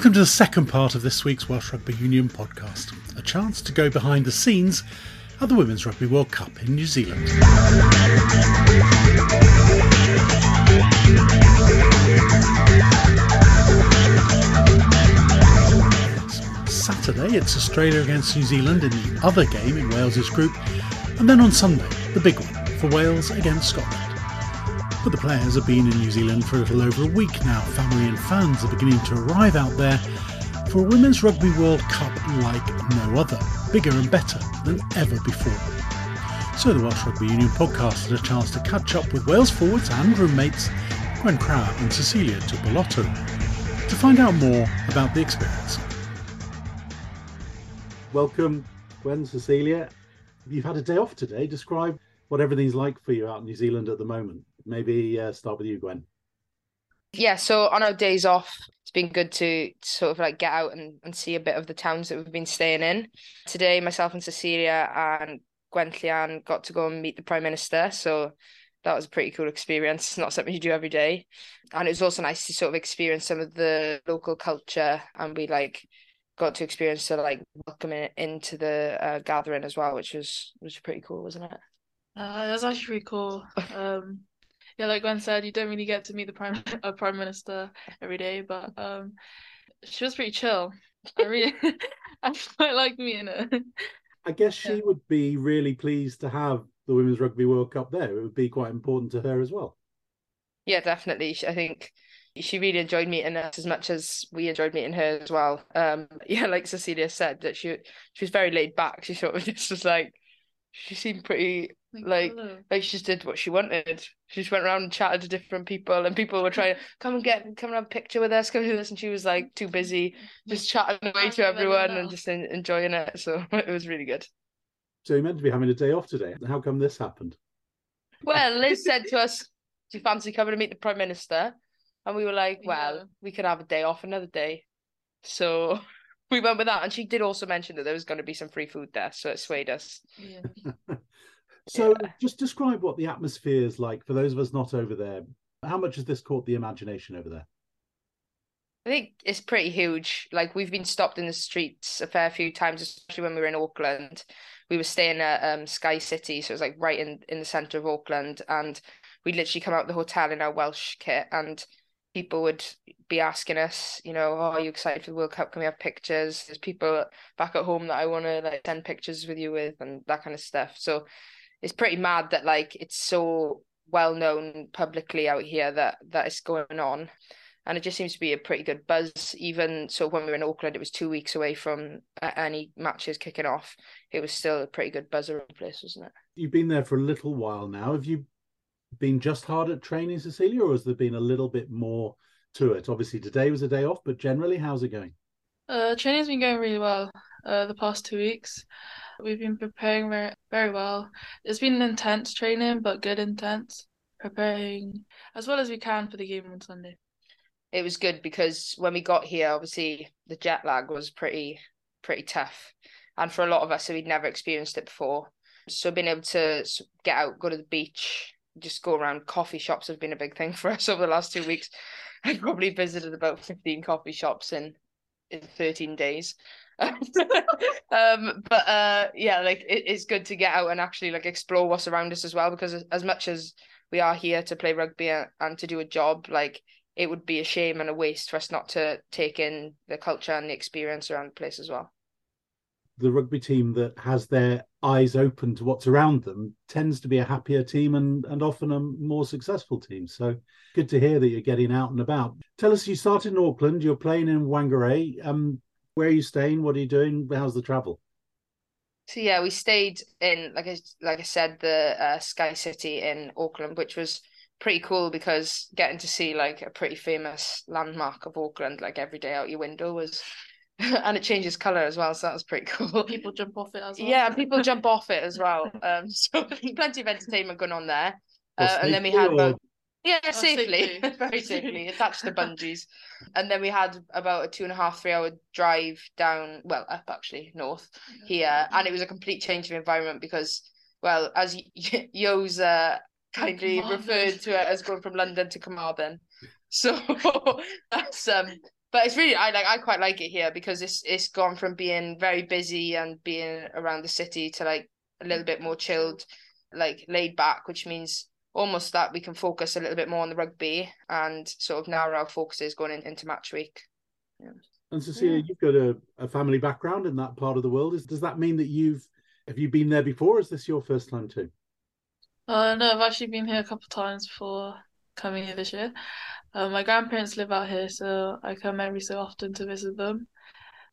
Welcome to the second part of this week's Welsh Rugby Union podcast, a chance to go behind the scenes of the Women's Rugby World Cup in New Zealand. Saturday it's Australia against New Zealand in the other game in Wales's group, and then on Sunday, the big one for Wales against Scotland. But the players have been in New Zealand for a little over a week now. Family and fans are beginning to arrive out there for a Women's Rugby World Cup like no other, bigger and better than ever before. So the Welsh Rugby Union podcast had a chance to catch up with Wales forwards and roommates Gwen Crabb and Sisilia Tuipulotu to find out more about the experience. Welcome, Gwen, Sisilia. You've had a day off today. Describe what everything's like for you out in New Zealand at the moment. Maybe uh, start with you, Gwen. Yeah, so on our days off, it's been good to sort of like get out and, and see a bit of the towns that we've been staying in. Today, myself and Sisilia and Gwenllian got to go and meet the Prime Minister. So that was a pretty cool experience. It's not something you do every day. And it was also nice to sort of experience some of the local culture and we like got to experience to like welcome it into the uh, gathering as well, which was was pretty cool, wasn't it? Uh, it was actually pretty cool. Um, yeah, like Gwen said, you don't really get to meet the prime uh, prime minister every day, but um, she was pretty chill. I really, I quite like meeting her. I guess she yeah. would be really pleased to have the Women's Rugby World Cup there. It would be quite important to her as well. Yeah, definitely. I think she really enjoyed meeting us as much as we enjoyed meeting her as well. Um, yeah, like Sisilia said, that she she was very laid back. She sort of just was like, she seemed pretty like like she just did what she wanted. She just went around and chatted to different people, and people were trying to come and get come and have a picture with us, come do this, and she was like too busy just chatting away to everyone and just in, enjoying it. So it was really good. So you meant to be having a day off today. How come this happened? Well, Liz said to us, "Do you fancy coming to meet the prime minister?" And we were like, "Well, yeah. we could have a day off another day." So we went with that, and she did also mention that there was going to be some free food there, so it swayed us. Yeah. So yeah. just describe what the atmosphere is like for those of us not over there. How much has this caught the imagination over there? I think it's pretty huge. Like we've been stopped in the streets a fair few times, especially when we were in Auckland. We were staying at um, Sky City, so it was like right in in the centre of Auckland, and we'd literally come out the hotel in our Welsh kit, and people would be asking us, you know, oh, are you excited for the World Cup? Can we have pictures? There's people back at home that I want to like send pictures with you with, and that kind of stuff. So it's pretty mad that like it's so well known publicly out here that that is going on. And it just seems to be a pretty good buzz. Even so when we were in auckland it was two weeks away from uh, any matches kicking off. It was still a pretty good buzz around the place wasn't it? You've been there for a little while now. Have you been just hard at training sisilia or has there been a little bit more to it? Obviously today was a day off but generally how's it going? Uh training's been going really well uh the past two weeks We've been preparing very, very well. It's been intense training, but good intense. Preparing as well as we can for the game on Sunday. It was good because when we got here, obviously the jet lag was pretty pretty tough, and for a lot of us, we'd never experienced it before. So being able to get out, go to the beach, just go around coffee shops has been a big thing for us over the last two weeks. I've probably visited about fifteen coffee shops in in thirteen days. um, but uh, yeah, like it, it's good to get out and actually like explore what's around us as well. Because as, as much as we are here to play rugby and, and to do a job, like it would be a shame and a waste for us not to take in the culture and the experience around the place as well. The rugby team that has their eyes open to what's around them tends to be a happier team and, and often a more successful team. So good to hear that you're getting out and about. Tell us, you started in Auckland, you're playing in Whangarei. Um, where are you staying? What are you doing? How's the travel? So yeah, we stayed in like I like I said the uh, Sky City in Auckland, which was pretty cool because getting to see like a pretty famous landmark of Auckland like every day out your window was and it changes color as well so that was pretty cool people jump off it as well yeah people jump off it as well um so plenty of entertainment going on there uh, and then we had about yeah, oh, safely, safely. very safely, attached to bungees. And then we had about a two and a half, three hour drive down, well, up actually, north here. And it was a complete change of environment because, well, as Yo's uh, kindly referred to it as going from London to Carmarthen. So that's um but it's really I like I quite like it here because it's it's gone from being very busy and being around the city to like a little bit more chilled, like laid back, which means almost that we can focus a little bit more on the rugby and sort of narrow our focuses going in, into match week. Yeah. And Cecilia, yeah. you've got a, a family background in that part of the world. Is does that mean that you've have you been there before? is this your first time too? Uh, no, I've actually been here a couple of times before coming here this year. Uh, my grandparents live out here, so I come every so often to visit them.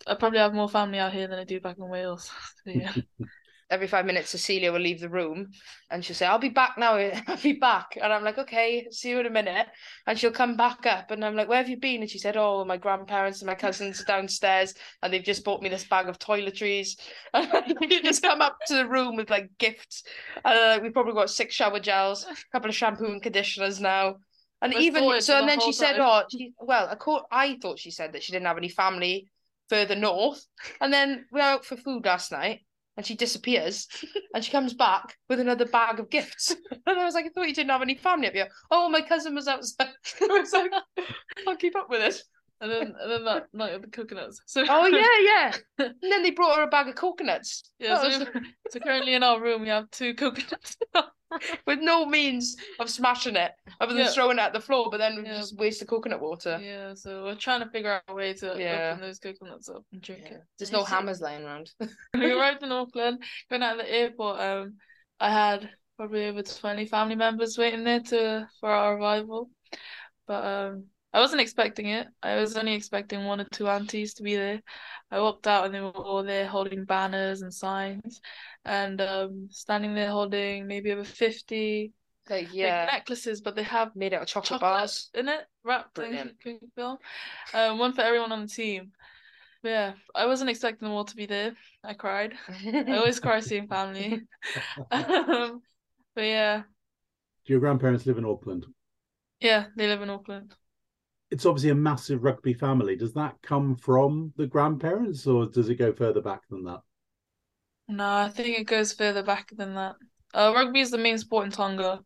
I probably have more family out here than I do back in Wales. So, yeah. every five minutes Sisilia will leave the room and she'll say, I'll be back now, I'll be back. And I'm like, okay, see you in a minute. And she'll come back up and I'm like, where have you been? And she said, Oh, my grandparents and my cousins are downstairs and they've just bought me this bag of toiletries. And you just come up to the room with like gifts. And uh, we've probably got six shower gels, a couple of shampoo and conditioners now. And even so, and then she said, "Oh, she, well, I thought she said that she didn't have any family further north." And then we were out for food last night, and she disappears and she comes back with another bag of gifts. And I was like, I thought you didn't have any family up here. Oh, my cousin was outside. I was like, I'll keep up with it. And then and then that night of the coconuts. So Oh yeah, yeah. And then they brought her a bag of coconuts. Yeah, so, was... so currently in our room we have two coconuts. with no means of smashing it other than yeah. throwing it at the floor, but then yeah. just waste the coconut water. Yeah, so we're trying to figure out a way to yeah. open those coconuts up and drink it. There's no hammers lying around. we arrived in Auckland, going out of the airport. Um, I had probably over twenty family members waiting there to for our arrival, but um, I wasn't expecting it. I was only expecting one or two aunties to be there. I walked out and they were all there holding banners and signs and um, standing there holding maybe over 50 like, yeah. Like necklaces, but they have made out of chocolate, chocolate bars in it, wrapped in film. Um, one for everyone on the team. But yeah, I wasn't expecting them all to be there. I cried. I always cry seeing family. um, but yeah. Do your grandparents live in Auckland? Yeah, they live in Auckland. It's obviously a massive rugby family. Does that come from the grandparents, or does it go further back than that? No, I think it goes further back than that. Uh, rugby is the main sport in Tonga,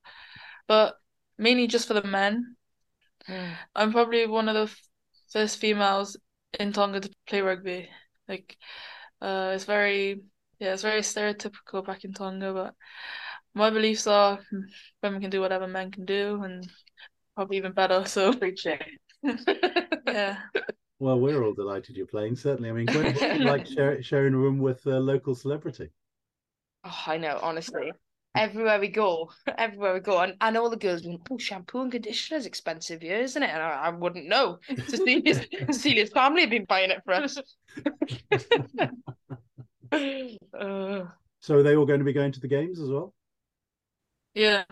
but mainly just for the men. Mm. I'm probably one of the f- first females in Tonga to play rugby. Like, uh, it's very, yeah, it's very stereotypical back in Tonga, but my beliefs are women can do whatever men can do, and probably even better. So, yeah. Well, we're all delighted you're playing. Certainly, I mean, Gwen, like share, sharing a room with a local celebrity. Oh, I know. Honestly, everywhere we go, everywhere we go, and, and all the girls going, "Oh, shampoo and conditioner is expensive here, isn't it?" And I, I wouldn't know. Sisilia's, Sisilia's family have been buying it for us. uh, so, are they all going to be going to the games as well? Yeah,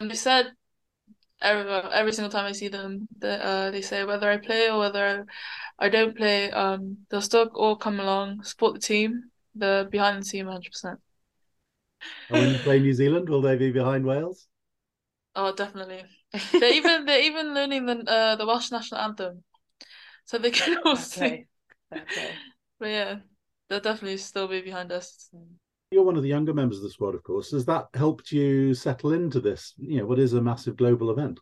and they said every every single time I see them, they, uh, they say whether I play or whether I don't play, um, they'll still all come along, support the team, the behind the team, hundred percent. when you play New Zealand, will they be behind Wales? Oh, definitely. they're even they're even learning the uh, the Welsh national anthem, so they can all okay. sing. Okay. But yeah, they'll definitely still be behind us. You're one of the younger members of the squad, of course. Has that helped you settle into this? You know, what is a massive global event?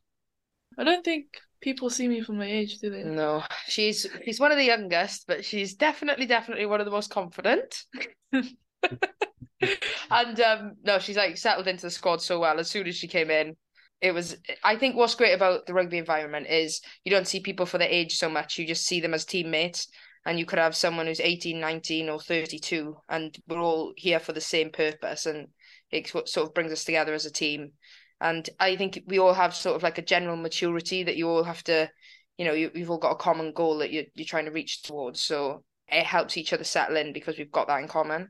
I don't think people see me from my age, do they? No, she's she's one of the youngest, but she's definitely, definitely one of the most confident. and um, no, she's like settled into the squad so well. As soon as she came in, it was. I think what's great about the rugby environment is you don't see people for their age so much. You just see them as teammates and you could have someone who's 18 19 or 32 and we're all here for the same purpose and it's what sort of brings us together as a team. And i think we all have sort of like a general maturity that you all have to you know you, you've all got a common goal that you're, you're trying to reach towards. So it helps each other settle in because we've got that in common.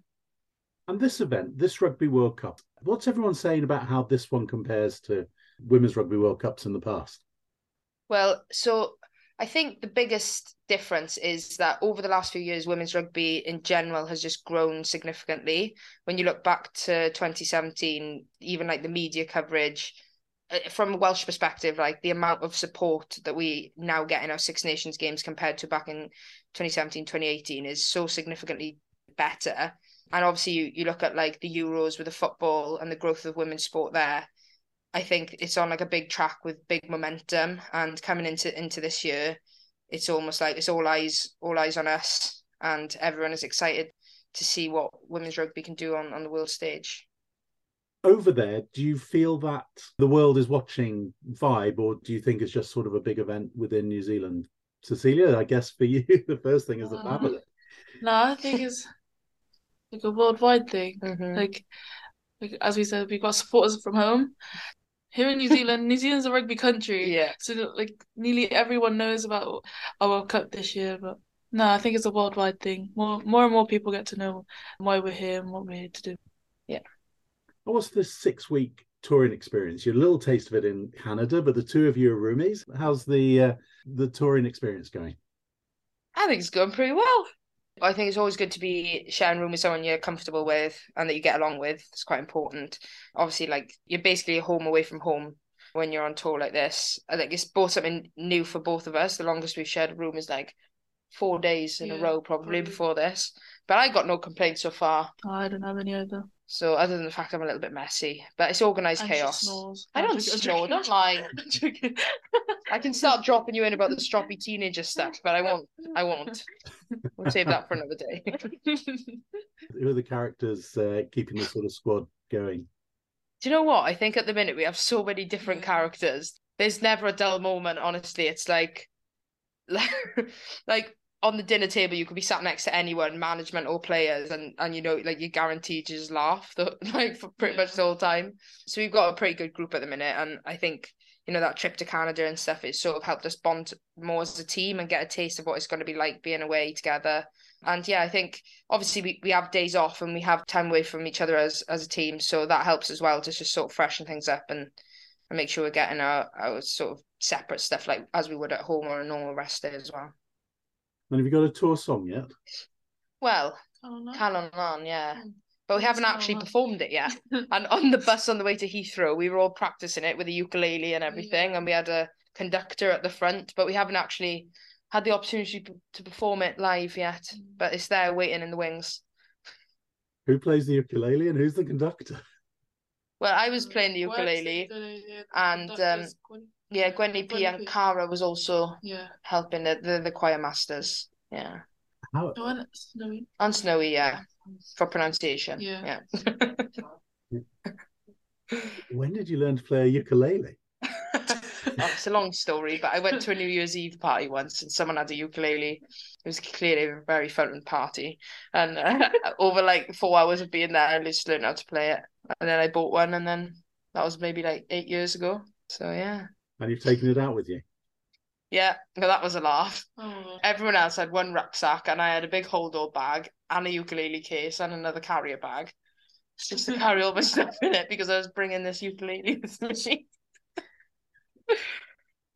And this event this rugby world cup what's everyone saying about how this one compares to women's rugby world cups in the past? Well so I think the biggest difference is that over the last few years, women's rugby in general has just grown significantly. When you look back to 2017, even like the media coverage, uh, from a Welsh perspective, like the amount of support that we now get in our Six Nations games compared to back in 2017, 2018 is so significantly better. And obviously, you, you look at like the Euros with the football and the growth of women's sport there. I think it's on like a big track with big momentum and coming into into this year, it's almost like it's all eyes all eyes on us, and everyone is excited to see what women's rugby can do on on the world stage. Over there, do you feel that the world is watching Vibe, or do you think it's just sort of a big event within New Zealand? Sisilia, I guess for you, the first thing is the Uh, family. No, I think it's like a worldwide thing. Mhm. Like, like as we said, we've got supporters from home. Here in New Zealand, New Zealand's a rugby country, Yeah, so like nearly everyone knows about our World Cup this year. But no, I think it's a worldwide thing. More, more and more people get to know why we're here and what we're here to do. Yeah. What's this six week touring experience? You had a little taste of it in Canada, but the two of you are roomies. How's the uh, the touring experience going? I think it's going pretty well. I think it's always good to be sharing room with someone you're comfortable with and that you get along with. It's quite important. Obviously, like you're basically a home away from home when you're on tour like this. I think it's both something new for both of us. The longest we've shared a room is like four days in a row, probably probably. before this. But I got no complaints so far. Oh, I don't have any either. So other than the fact I'm a little bit messy, but it's organized And chaos. I don't joking, I'm snore. joking. Don't lie. I'm joking. I can start dropping you in about the stroppy teenager stuff, but I won't. I won't. We'll save that for another day. Who are the characters uh, keeping the sort of squad going? Do you know what? I think at the minute we have so many different characters. There's never a dull moment, honestly. It's like like like on the dinner table you could be sat next to anyone, management or players, and and you know, like you're guaranteed to just laugh the, like for pretty much the whole time. So we've got a pretty good group at the minute and I think you know that trip to Canada and stuff has sort of helped us bond more as a team and get a taste of what it's going to be like being away together. And yeah, I think obviously we, we have days off and we have time away from each other as as a team, so that helps as well to just sort of freshen things up and and make sure we're getting our, our sort of separate stuff like as we would at home or a normal rest day as well. And have you got a tour song yet? Well, I don't on, yeah. But we haven't actually performed it yet. And on the bus on the way to Heathrow, we were all practicing it with a ukulele and everything, Yeah. and we had a conductor at the front, but we haven't actually had the opportunity to perform it live yet. Mm. But it's there waiting in the wings. Who plays the ukulele and who's the conductor? Well, I was playing the ukulele. ukulele, the and, um, Gwen- Yeah, Gwenny P and Cara was also Yeah. helping the, the, the choir masters. Yeah. How No, and Snowy. And Snowy, yeah, for pronunciation. Yeah. Yeah. when did you learn to play a ukulele? It's a long story, but I went to a New Year's Eve party once and someone had a ukulele. It was clearly a very fun party. And uh, over like four hours of being there, I just learned how to play it. And then I bought one, and then that was maybe like eight years ago. So yeah. And you've taken it out with you. Yeah, no, that was a laugh. Oh, Everyone else had one rucksack, and I had a big hold all bag and a ukulele case and another carrier bag. Just to carry all my stuff in it because I was bringing this ukulele with me.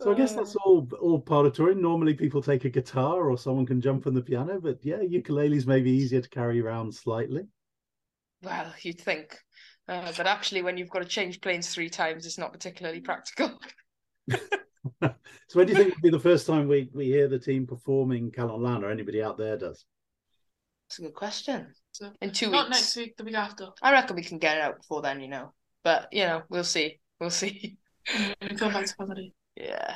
So I guess that's all all part of touring. Normally people take a guitar or someone can jump on the piano, but yeah, ukuleles may be easier to carry around slightly. Well, you'd think. Uh, but actually, when you've got to change planes three times, it's not particularly practical. So when do you think would be the first time we, we hear the team performing Calon Lan or anybody out there does? That's a good question. So, In two not weeks. next week, the week after. I reckon we can get it out before then, you know. But, you know, we'll see. We'll see. When we come back to comedy. Yeah.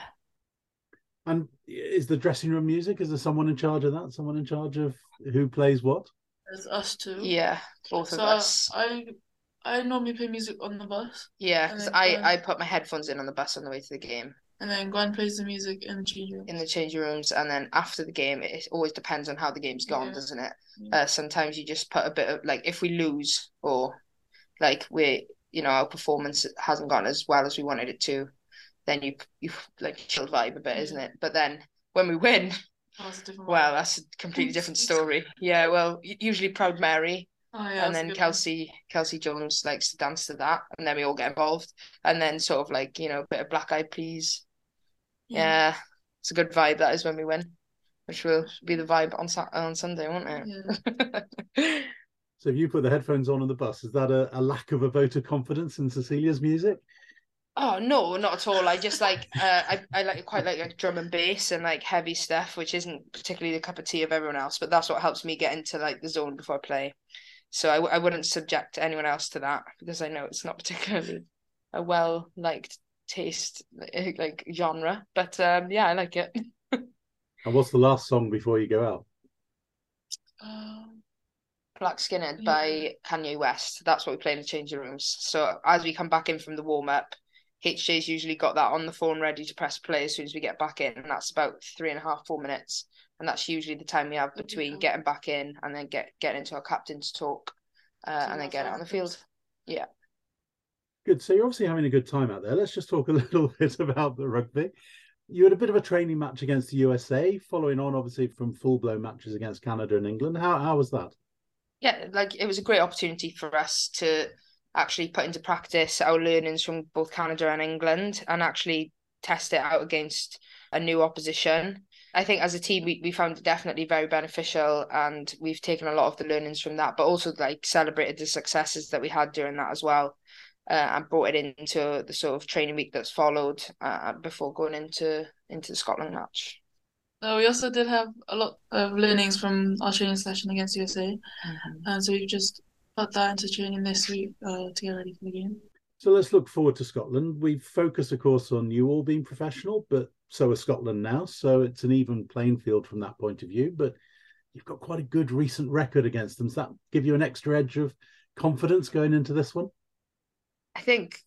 And is the dressing room music? Is there someone in charge of that? Someone in charge of who plays what? There's us two. Yeah, both So of us. I I normally play music on the bus, Yeah, because I, I put my headphones in on the bus on the way to the game and then Gwen plays the music in the change room. in the changing rooms. And then after the game, it always depends on how the game's gone, Yeah. doesn't it? Yeah. Uh, sometimes you just put a bit of, like, if we lose or, like, we you know, our performance hasn't gone as well as we wanted it to, then you, you like, chill vibe a bit, isn't it? But then when we win, different well, that's a completely different story. Yeah, well, usually Proud Mary. Oh, yeah, and then good one. Kelsey Kelsey Jones likes to dance to that, and then we all get involved, and then sort of like you know a bit of Black Eyed Peas. Yeah, it's a good vibe. That is when we win, which will be the vibe on Sa- on Sunday, won't it? Yeah. So if you put the headphones on on the bus, is that a, a lack of a vote of confidence in Sisilia's music? Oh no, not at all. I just like uh, I I like quite like, like drum and bass and like heavy stuff, which isn't particularly the cup of tea of everyone else, but that's what helps me get into like the zone before I play. So I, w- I wouldn't subject anyone else to that because I know it's not particularly a well liked taste like, like genre. But um yeah, I like it. And what's the last song before you go out? Um, Black Skinhead Yeah. by Kanye West. That's what we play in the changing rooms. So as we come back in from the warm up, HJ's usually got that on the phone ready to press play as soon as we get back in, and that's about three and a half, four minutes. And that's usually the time we have between Yeah. getting back in and then get getting into our captain's talk, uh, So and then that's getting out on the field. Yeah. Good. So you're obviously having a good time out there. Let's just talk a little bit about the rugby. You had a bit of a training match against the USA, following on obviously from full blown matches against Canada and England. How how was that? yeah, like it was a great opportunity for us to actually put into practice our learnings from both Canada and England and actually test it out against a new opposition. I think as a team we, we found it definitely very beneficial and we've taken a lot of the learnings from that, but also like celebrated the successes that we had during that as well. Uh, and brought it into the sort of training week that's followed uh, before going into into the Scotland match. Uh, we also did have a lot of learnings from our training session against USA, and so we've just put that into training this week uh, to get ready for the game. So let's look forward to Scotland. We've focused, of course, on you all being professional, but so is Scotland now. So it's an even playing field from that point of view. But you've got quite a good recent record against them. Does that give you an extra edge of confidence going into this one? I think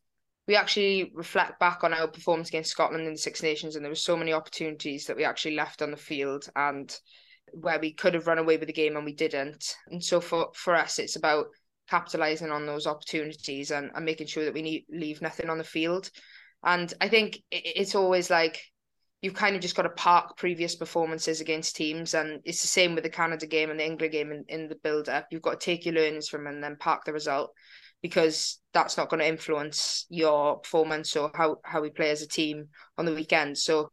we actually reflect back on our performance against Scotland in the Six Nations, and there were so many opportunities that we actually left on the field, and where we could have run away with the game and we didn't. And so for for us, it's about capitalizing on those opportunities and, and making sure that we need, leave nothing on the field. And I think it, it's always like you've kind of just got to park previous performances against teams, and it's the same with the Canada game and the England game in, in the build up. You've got to take your learnings from and then park the result because that's not going to influence your performance or how, how we play as a team on the weekend. So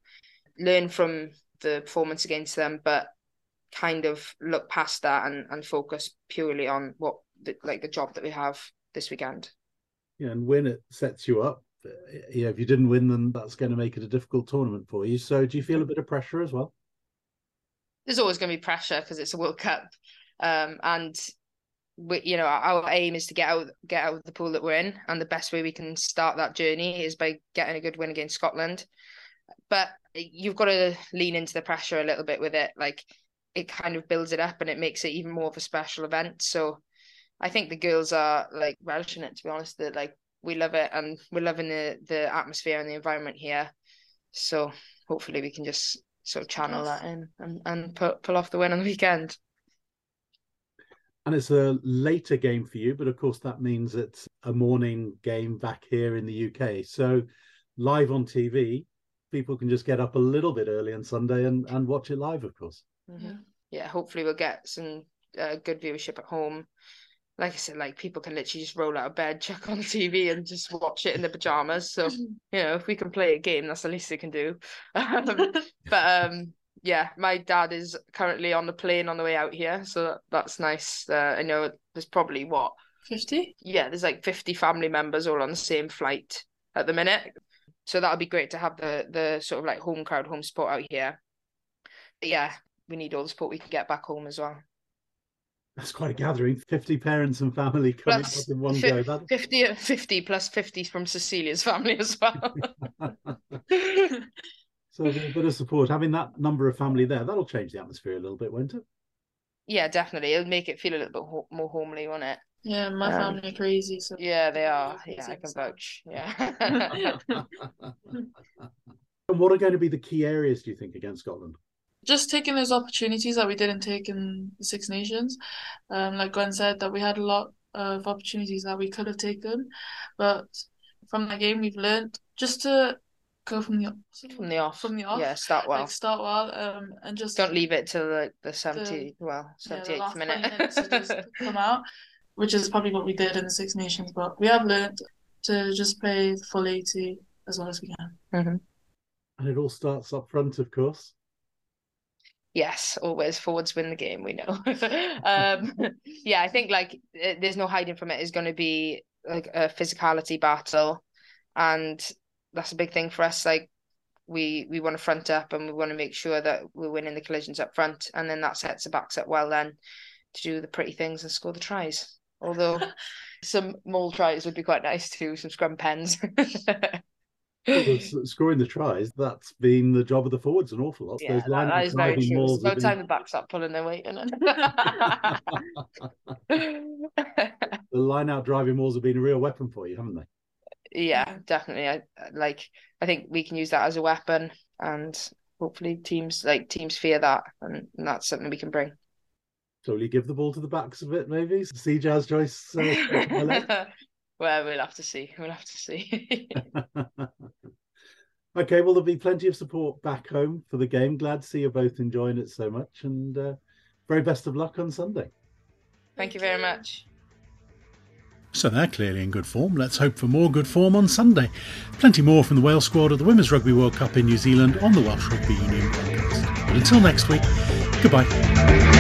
learn from the performance against them, but kind of look past that and, and focus purely on what the, like the job that we have this weekend. Yeah, and when it sets you up. Yeah, if you didn't win, then that's going to make it a difficult tournament for you. So do you feel a bit of pressure as well? There's always going to be pressure because it's a World Cup, um, and we, you know, our aim is to get out get out of the pool that we're in, and the best way we can start that journey is by getting a good win against Scotland. But you've got to lean into the pressure a little bit with it, like it kind of builds it up and it makes it even more of a special event. So I think the girls are like relishing it. To be honest, that like we love it and we're loving the the atmosphere and the environment here. So hopefully we can just sort of channel that in and and pull pull off the win on the weekend. And it's a later game for you, but of course that means it's a morning game back here in the UK. So live on TV, people can just get up a little bit early on Sunday and, and watch it live, of course. Mm-hmm. Yeah. Yeah, hopefully we'll get some uh, good viewership at home. Like I said, like people can literally just roll out of bed, check on the TV, and just watch it in their pajamas. So you know, if we can play a game, that's the least they can do. Um, but um, yeah, my dad is currently on the plane on the way out here, so that's nice. Uh, I know there's probably what, 50? yeah, there's like 50 family members all on the same flight at the minute. So that'll be great to have the the sort of like home crowd, home support out here. But yeah, we need all the support we can get back home as well. That's quite a gathering. 50 parents and family coming Plus up in one fi- go. That, 50, 50 plus 50 from Sisilia's family as well. so a bit of support. Having that number of family there, that'll change the atmosphere a little bit, won't it? yeah, definitely. It'll make it feel a little bit ho- more homely, won't it? Yeah, my Um, family are crazy, so Yeah, they are. Crazy Yeah, I can as vouch. Yeah. and what are going to be the key areas, do you think, against Scotland? Just taking those opportunities that we didn't take in the Six Nations. Um, like Gwen said, that we had a lot of opportunities that we could have taken, but from that game we've learned just to go from the From the off. From the off. Yeah, start well. like start well, um, and just Don't leave it till like the 70, well, yeah, 78th the last 20 minute. to just come out, which is probably what we did in the Six Nations. But we have learned to just play the full 80 as well as we can. Mhm. And it all starts up front, of course. Yes, always forwards win the game. We know. um, yeah, I think like eh, there's no hiding from it. It's going to be like a physicality battle, and that's a big thing for us. Like we we want to front up and we want to make sure that we're winning the collisions up front, and then that sets the backs up well then to do the pretty things and score the tries. Although some more tries would be quite nice too, some scrum pens. Scoring the tries, that's been the job of the forwards an awful lot. Yeah, Those that, that is very true. No been... time the backs up pulling their weight, it? the line out driving walls have been a real weapon for you, haven't they? Yeah, definitely. I like I think we can use that as a weapon and hopefully teams like teams fear that and, and that's something we can bring. You give the ball to the backs of it, maybe? See Jazz Joyce. Uh, well, we'll have to see. We'll have to see. okay, well, there'll be plenty of support back home for the game. Glad to see you both enjoying it so much, and uh, very best of luck on Sunday. Thank you very much. So they're clearly in good form. Let's hope for more good form on Sunday. Plenty more from the Wales squad at the Women's Rugby World Cup in New Zealand on the Welsh Rugby Union podcast. But until next week, goodbye.